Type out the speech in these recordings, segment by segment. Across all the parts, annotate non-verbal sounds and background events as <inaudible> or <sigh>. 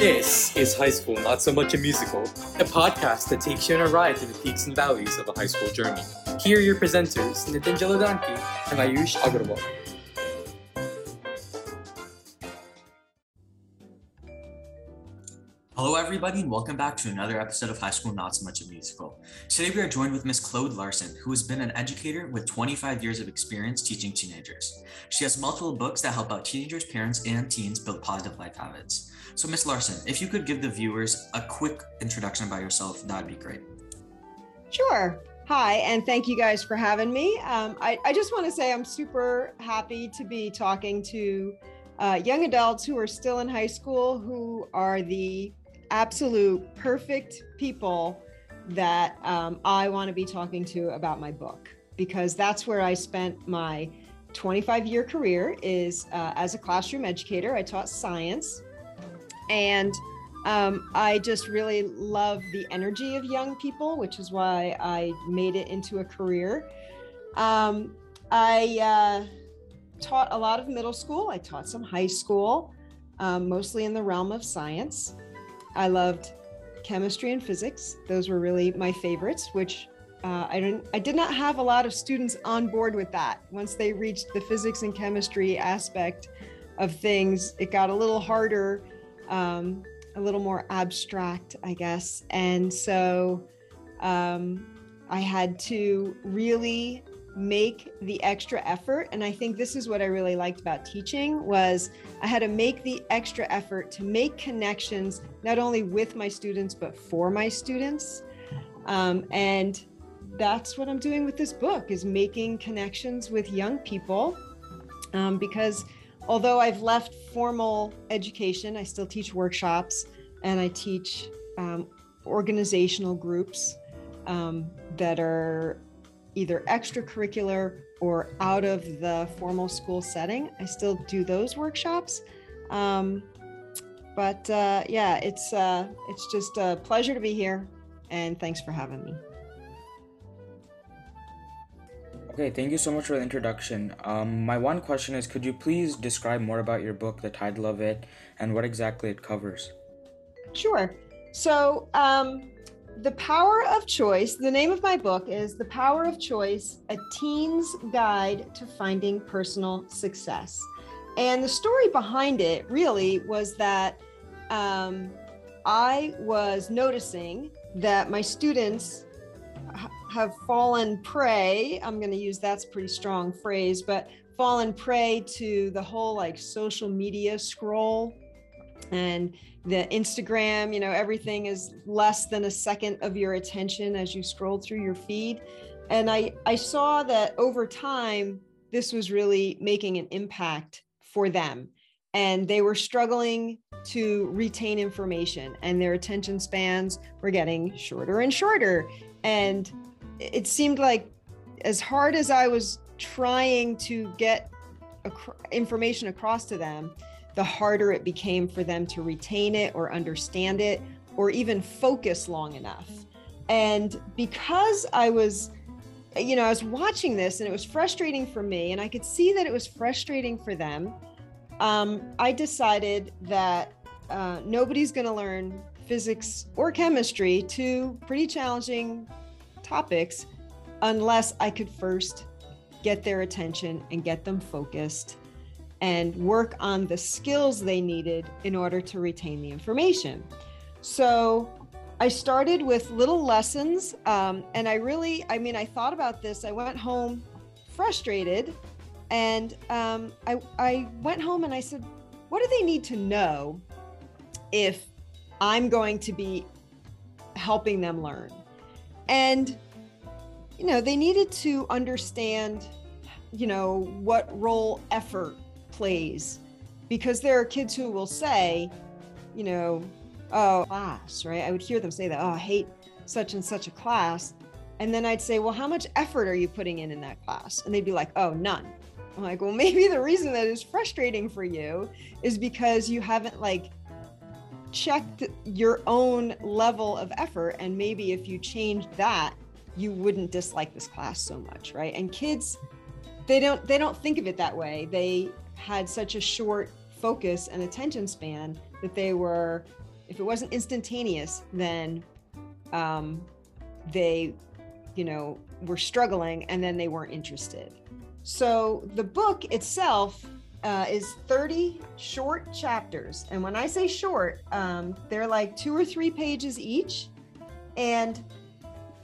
This is High School Not So Much a Musical, a podcast that takes you on a ride through the peaks and valleys of a high school journey. Here are your presenters, Nitin Jaladanki and Ayush Agarwal. Hello, everybody, and welcome back to another episode of High School Not So Much a Musical. Today, we are joined with Miss Claude Larson, who has been an educator with 25 years of experience teaching teenagers. She has multiple books that help out teenagers, parents, and teens build positive life habits. So, Miss Larson, if you could give the viewers a quick introduction about yourself, that'd be great. Sure. Hi, and thank you guys for having me. Um, I, I, just want to say I'm super happy to be talking to uh, young adults who are still in high school who are the absolute perfect people that um, I want to be talking to about my book because that's where I spent my 25 year career is uh, as a classroom educator. I taught science and um, I just really love the energy of young people, which is why I made it into a career. Um, I uh, taught a lot of middle school. I taught some high school, um, mostly in the realm of science. I loved chemistry and physics. Those were really my favorites, which uh, I didn't I did not have a lot of students on board with that. Once they reached the physics and chemistry aspect of things, it got a little harder, um, a little more abstract, I guess. And so um, I had to really make the extra effort and i think this is what i really liked about teaching was i had to make the extra effort to make connections not only with my students but for my students um, and that's what i'm doing with this book is making connections with young people um, because although i've left formal education i still teach workshops and i teach um, organizational groups um, that are either extracurricular or out of the formal school setting. I still do those workshops. Um, but uh, yeah, it's uh, it's just a pleasure to be here, and thanks for having me. Okay, thank you so much for the introduction. Um, my one question is could you please describe more about your book, the title of it, and what exactly it covers? Sure. So, um, the Power of Choice, the name of my book is The Power of Choice A Teen's Guide to Finding Personal Success. And the story behind it really was that um, I was noticing that my students have fallen prey. I'm going to use that's pretty strong phrase, but fallen prey to the whole like social media scroll and the Instagram, you know, everything is less than a second of your attention as you scroll through your feed. And I, I saw that over time, this was really making an impact for them. And they were struggling to retain information, and their attention spans were getting shorter and shorter. And it seemed like, as hard as I was trying to get information across to them, the harder it became for them to retain it or understand it or even focus long enough. And because I was, you know, I was watching this and it was frustrating for me, and I could see that it was frustrating for them, um, I decided that uh, nobody's going to learn physics or chemistry, two pretty challenging topics, unless I could first get their attention and get them focused and work on the skills they needed in order to retain the information. So I started with little lessons. Um, and I really, I mean, I thought about this. I went home frustrated and um, I, I went home and I said, what do they need to know if I'm going to be helping them learn? And, you know, they needed to understand, you know, what role effort plays because there are kids who will say, you know, oh, class, right? I would hear them say that, oh, I hate such and such a class. And then I'd say, well, how much effort are you putting in in that class? And they'd be like, oh, none. I'm like, well, <laughs> maybe the reason that is frustrating for you is because you haven't like checked your own level of effort. And maybe if you changed that, you wouldn't dislike this class so much, right? And kids, they don't they don't think of it that way. They had such a short focus and attention span that they were if it wasn't instantaneous, then um, they, you know, were struggling and then they weren't interested. So the book itself uh, is 30 short chapters. And when I say short, um, they're like two or three pages each. And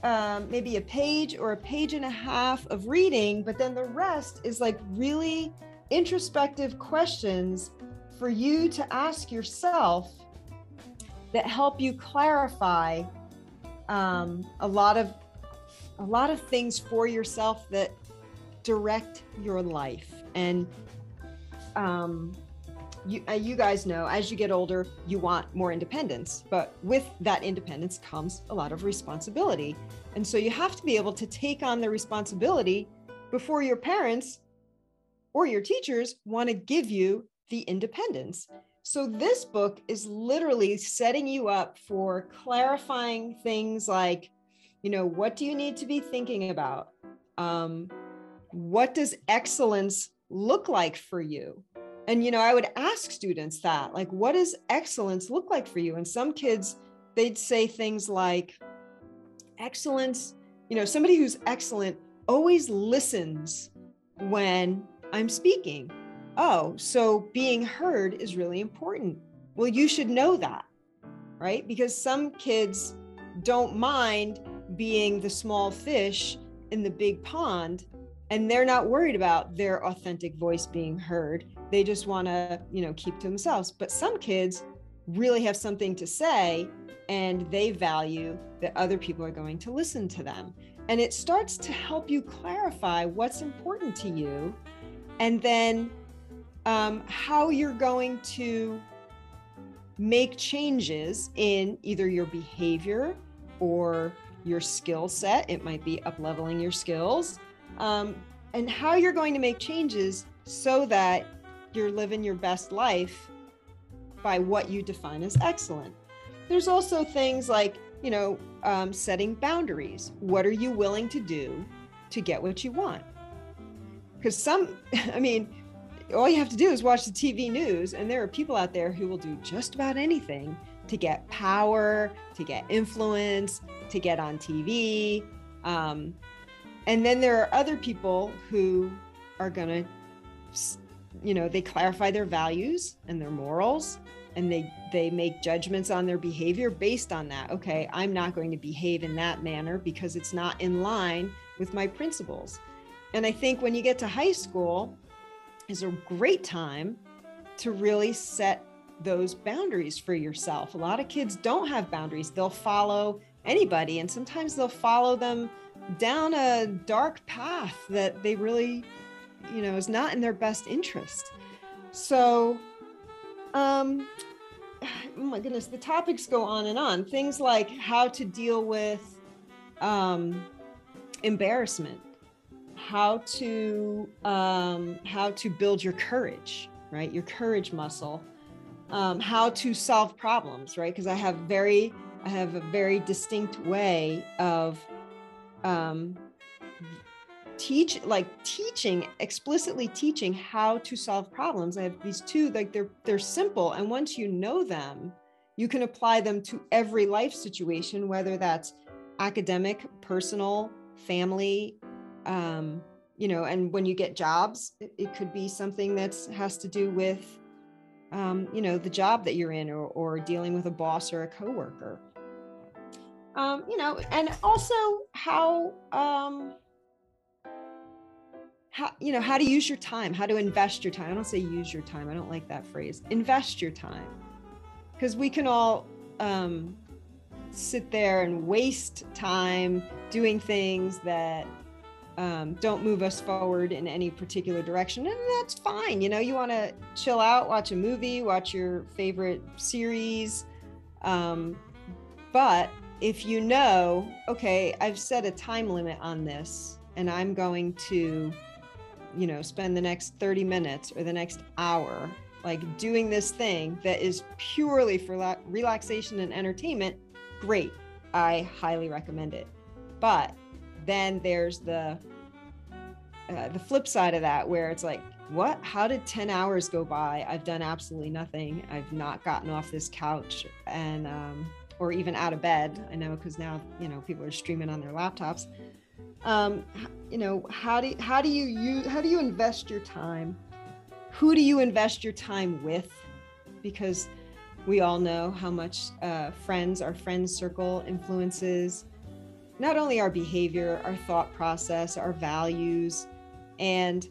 um, maybe a page or a page and a half of reading, but then the rest is like really introspective questions for you to ask yourself that help you clarify um, a lot of a lot of things for yourself that direct your life and um, you, uh, you guys know as you get older you want more independence but with that independence comes a lot of responsibility and so you have to be able to take on the responsibility before your parents or your teachers want to give you the independence so this book is literally setting you up for clarifying things like, you know, what do you need to be thinking about? Um, what does excellence look like for you? And, you know, I would ask students that, like, what does excellence look like for you? And some kids, they'd say things like, excellence, you know, somebody who's excellent always listens when I'm speaking oh, so being heard is really important. Well, you should know that, right? Because some kids don't mind being the small fish in the big pond and they're not worried about their authentic voice being heard. They just want to, you know, keep to themselves. But some kids really have something to say and they value that other people are going to listen to them. And it starts to help you clarify what's important to you. And then um, how you're going to make changes in either your behavior or your skill set. It might be up leveling your skills, um, and how you're going to make changes so that you're living your best life by what you define as excellent. There's also things like, you know, um, setting boundaries. What are you willing to do to get what you want? Because some, <laughs> I mean, all you have to do is watch the TV news, and there are people out there who will do just about anything to get power, to get influence, to get on TV. Um, and then there are other people who are going to, you know, they clarify their values and their morals and they they make judgments on their behavior based on that okay i'm not going to behave in that manner because it's not in line with my principles and i think when you get to high school is a great time to really set those boundaries for yourself. A lot of kids don't have boundaries. They'll follow anybody, and sometimes they'll follow them down a dark path that they really, you know, is not in their best interest. So, um, <sighs> oh my goodness, the topics go on and on. Things like how to deal with um, embarrassment how to um, how to build your courage, right? Your courage muscle. Um, how to solve problems, right? Because I have very I have a very distinct way of um, teach like teaching explicitly teaching how to solve problems. I have these two like they're they're simple, and once you know them, you can apply them to every life situation, whether that's academic, personal, family, um, you know and when you get jobs it, it could be something that has to do with um, you know the job that you're in or, or dealing with a boss or a coworker um, you know and also how um, how you know how to use your time how to invest your time i don't say use your time i don't like that phrase invest your time because we can all um, sit there and waste time doing things that um, don't move us forward in any particular direction. And that's fine. You know, you want to chill out, watch a movie, watch your favorite series. Um, but if you know, okay, I've set a time limit on this and I'm going to, you know, spend the next 30 minutes or the next hour like doing this thing that is purely for la- relaxation and entertainment, great. I highly recommend it. But then there's the uh, the flip side of that where it's like what how did 10 hours go by i've done absolutely nothing i've not gotten off this couch and um, or even out of bed. I know because now you know people are streaming on their laptops. Um, you know how do how do you, you how do you invest your time? Who do you invest your time with? Because we all know how much uh, friends our friends circle influences not only our behavior our thought process our values. And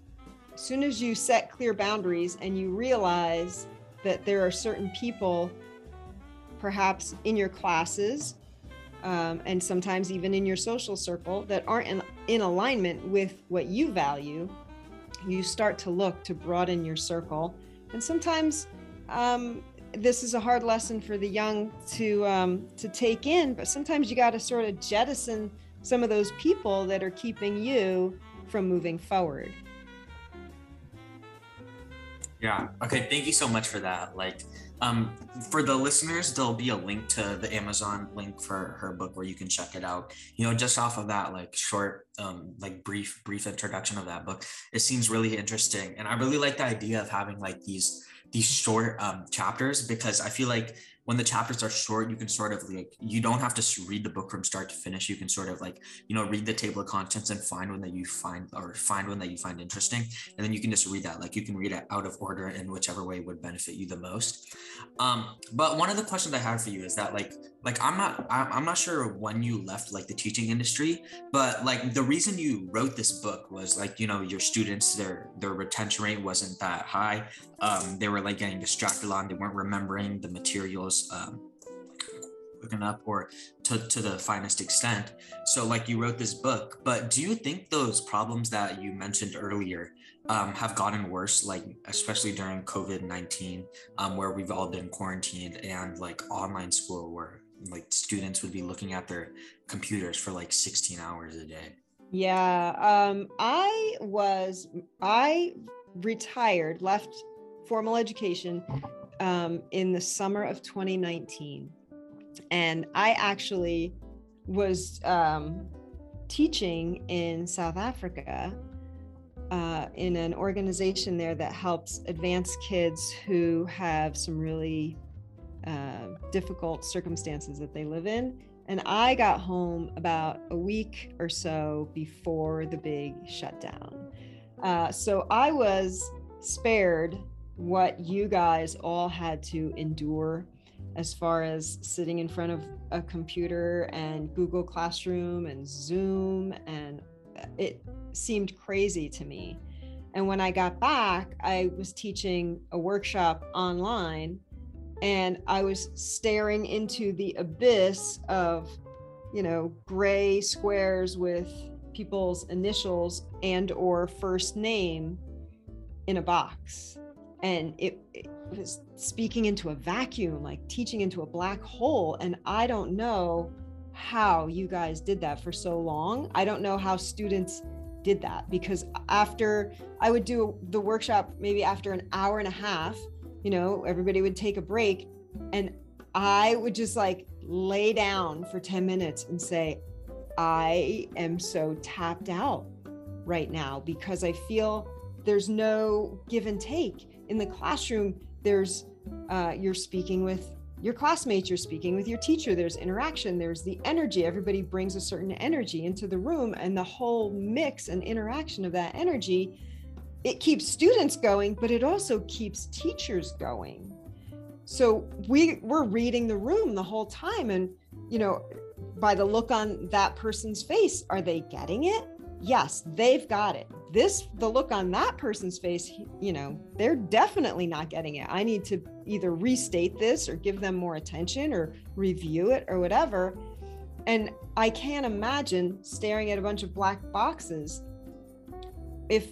as soon as you set clear boundaries and you realize that there are certain people, perhaps in your classes, um, and sometimes even in your social circle, that aren't in, in alignment with what you value, you start to look to broaden your circle. And sometimes um, this is a hard lesson for the young to um, to take in, but sometimes you got to sort of jettison some of those people that are keeping you from moving forward. Yeah. Okay. Thank you so much for that. Like, um, for the listeners, there'll be a link to the Amazon link for her book where you can check it out. You know, just off of that, like short, um, like brief, brief introduction of that book, it seems really interesting, and I really like the idea of having like these these short um, chapters because I feel like when the chapters are short, you can sort of like you don't have to read the book from start to finish. You can sort of like you know read the table of contents and find one that you find or find one that you find interesting, and then you can just read that. Like you can read it out of order in whichever way would benefit you the most. Um, but one of the questions I have for you is that like like I'm not I'm not sure when you left like the teaching industry, but like the reason you wrote this book was like you know your students their their retention rate wasn't that high. Um, they were like getting distracted a lot. They weren't remembering the materials um, quick enough or to, to the finest extent. So, like you wrote this book, but do you think those problems that you mentioned earlier um, have gotten worse, like especially during COVID 19, um, where we've all been quarantined and like online school, where like students would be looking at their computers for like 16 hours a day? Yeah, um, I was, I retired, left formal education um, in the summer of 2019. And I actually was um, teaching in South Africa uh, in an organization there that helps advanced kids who have some really uh, difficult circumstances that they live in. And I got home about a week or so before the big shutdown. Uh, so I was spared what you guys all had to endure as far as sitting in front of a computer and Google Classroom and Zoom. And it seemed crazy to me. And when I got back, I was teaching a workshop online and I was staring into the abyss of, you know, gray squares with people's initials and or first name in a box. And it, it, was speaking into a vacuum like teaching into a black hole. And i don't know how you guys did that for so long. I don't know how students did that because after i would do the workshop maybe after an hour and a half you know everybody would take a break. And i would just like lay down for 10 minutes and say i am so tapped out right now because i feel there's no give and take. In the classroom there's uh, you're speaking with your classmates you're speaking with your teacher there's interaction there's the energy. Everybody brings a certain energy into the room and the whole mix and interaction of that energy it keeps students going but it also keeps teachers going. So we we're reading the room the whole time and you know by the look on that person's face are they getting it? Yes they've got it. This the look on that person's face you know they're definitely not getting it. I need to either restate this or give them more attention or review it or whatever. And i can't imagine staring at a bunch of black boxes if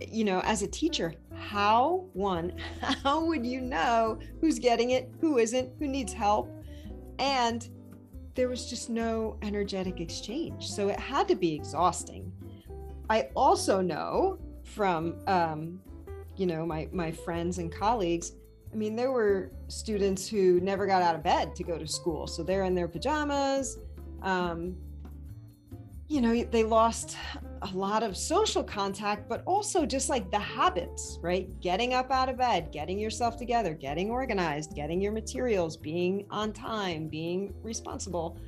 you know as a teacher how one <laughs> how would you know who's getting it who isn't who needs help and there was just no energetic exchange so it had to be exhausting I also know from um, you know my my friends and colleagues. I mean, there were students who never got out of bed to go to school, so they're in their pajamas. Um, you know, they lost a lot of social contact, but also just like the habits, right? Getting up out of bed, getting yourself together, getting organized, getting your materials, being on time, being responsible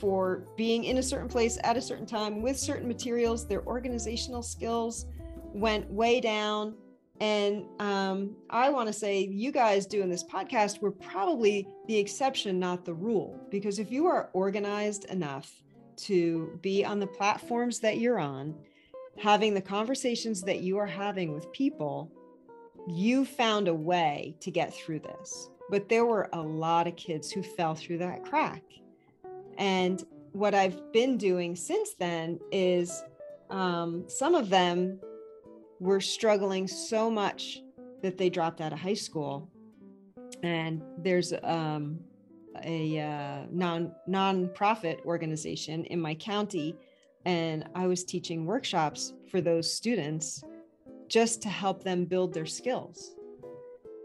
for being in a certain place at a certain time with certain materials. Their organizational skills went way down. And um, I want to say, you guys doing this podcast were probably the exception, not the rule. Because if you are organized enough to be on the platforms that you're on, having the conversations that you are having with people, you found a way to get through this. But there were a lot of kids who fell through that crack. And what I've been doing since then is um, some of them were struggling so much that they dropped out of high school. And there's um, a uh, non nonprofit organization in my county, and I was teaching workshops for those students just to help them build their skills.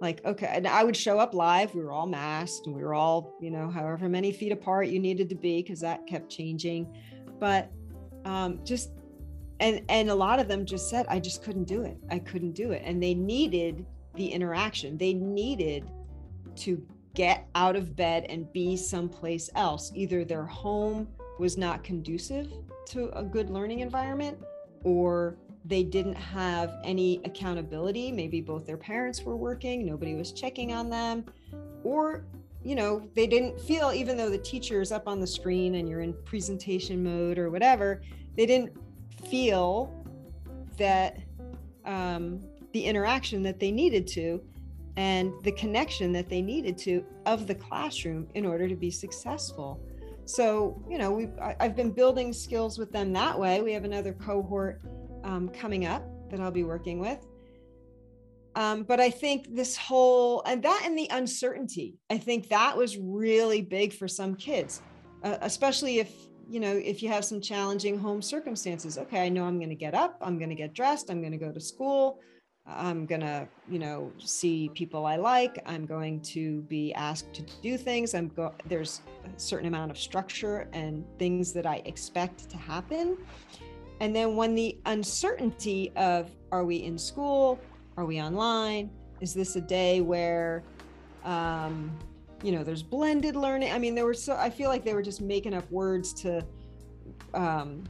Like, okay, and I would show up live. We were all masked, and we were all, you know, however many feet apart you needed to be, because that kept changing. But um, just and and a lot of them just said, I just couldn't do it. I couldn't do it, and they needed the interaction. They needed to get out of bed and be someplace else. Either their home was not conducive to a good learning environment or they didn't have any accountability. Maybe both their parents were working, nobody was checking on them, or you know, they didn't feel, even though the teacher is up on the screen and you're in presentation mode or whatever, they didn't feel that um, the interaction that they needed to and the connection that they needed to of the classroom in order to be successful. So you know we i've been building skills with them that way. We have another cohort um, coming up that i'll be working with. Um, but i think this whole and that and the uncertainty i think that was really big for some kids uh, especially if you know if you have some challenging home circumstances. Okay i know i'm going to get up i'm going to get dressed i'm going to go to school I'm going to, you know, see people I like. I'm going to be asked to do things. I'm go there's a certain amount of structure and things that I expect to happen. And then when the uncertainty of are we in school? Are we online? Is this a day where um, you know, there's blended learning. I mean, there were so I feel like they were just making up words to um,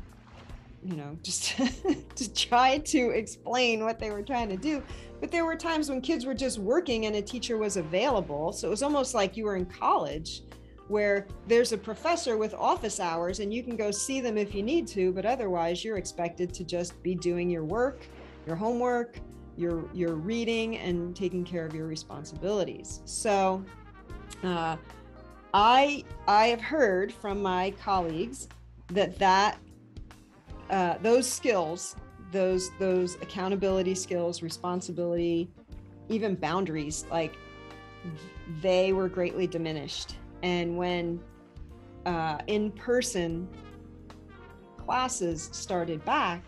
you know, just <laughs> to try to explain what they were trying to do. But there were times when kids were just working and a teacher was available. So it was almost like you were in college where there's a professor with office hours and you can go see them if you need to, but otherwise you're expected to just be doing your work, your homework, your your reading and taking care of your responsibilities. So uh, I I have heard from my colleagues that that uh, those skills, those those accountability skills, responsibility, even boundaries, like they were greatly diminished. And when uh, in-person classes started back,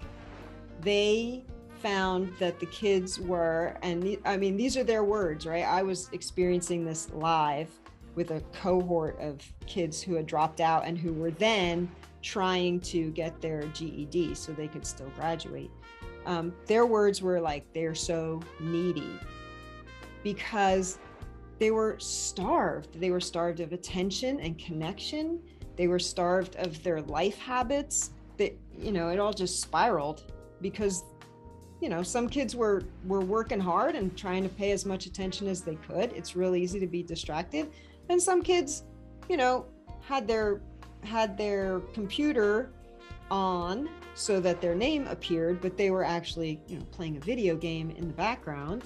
they found that the kids were, and the, I mean, these are their words, right? I was experiencing this live with a cohort of kids who had dropped out and who were then trying to get their GED so they could still graduate. Um, their words were like, they're so needy because they were starved. They were starved of attention and connection. They were starved of their life habits. That, you know, it all just spiraled because you know some kids were were working hard and trying to pay as much attention as they could it's really easy to be distracted and some kids you know had their had their computer on so that their name appeared, but they were actually, you know, playing a video game in the background.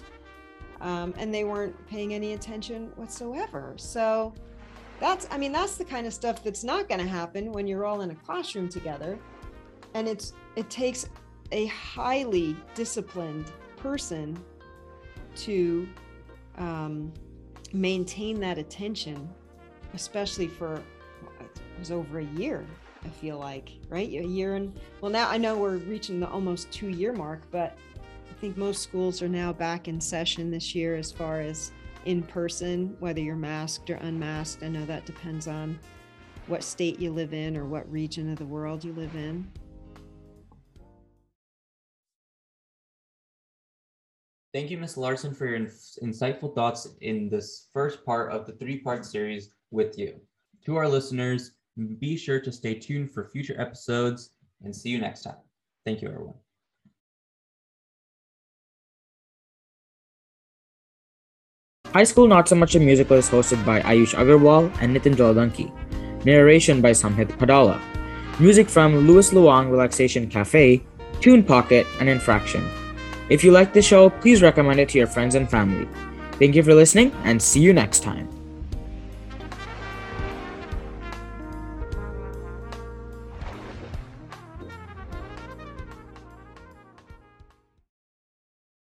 Um, and they weren't paying any attention whatsoever. So that's, I mean, that's the kind of stuff that's not going to happen when you're all in a classroom together. And it's, it takes a highly disciplined person to um, maintain that attention, especially for was over a year i feel like right a year and well now i know we're reaching the almost two year mark but i think most schools are now back in session this year as far as in person whether you're masked or unmasked i know that depends on what state you live in or what region of the world you live in Thank you, Ms. Larson, for your insightful thoughts in this first part of the three part series with you. To our listeners, be sure to stay tuned for future episodes and see you next time. Thank you, everyone. High School Not So Much a Musical is hosted by Ayush Agarwal and Nitin Jaladanki. Narration by Samhit Padala. Music from Louis Luang Relaxation Cafe, Tune Pocket, and Infraction. If you like the show, please recommend it to your friends and family. Thank you for listening and see you next time.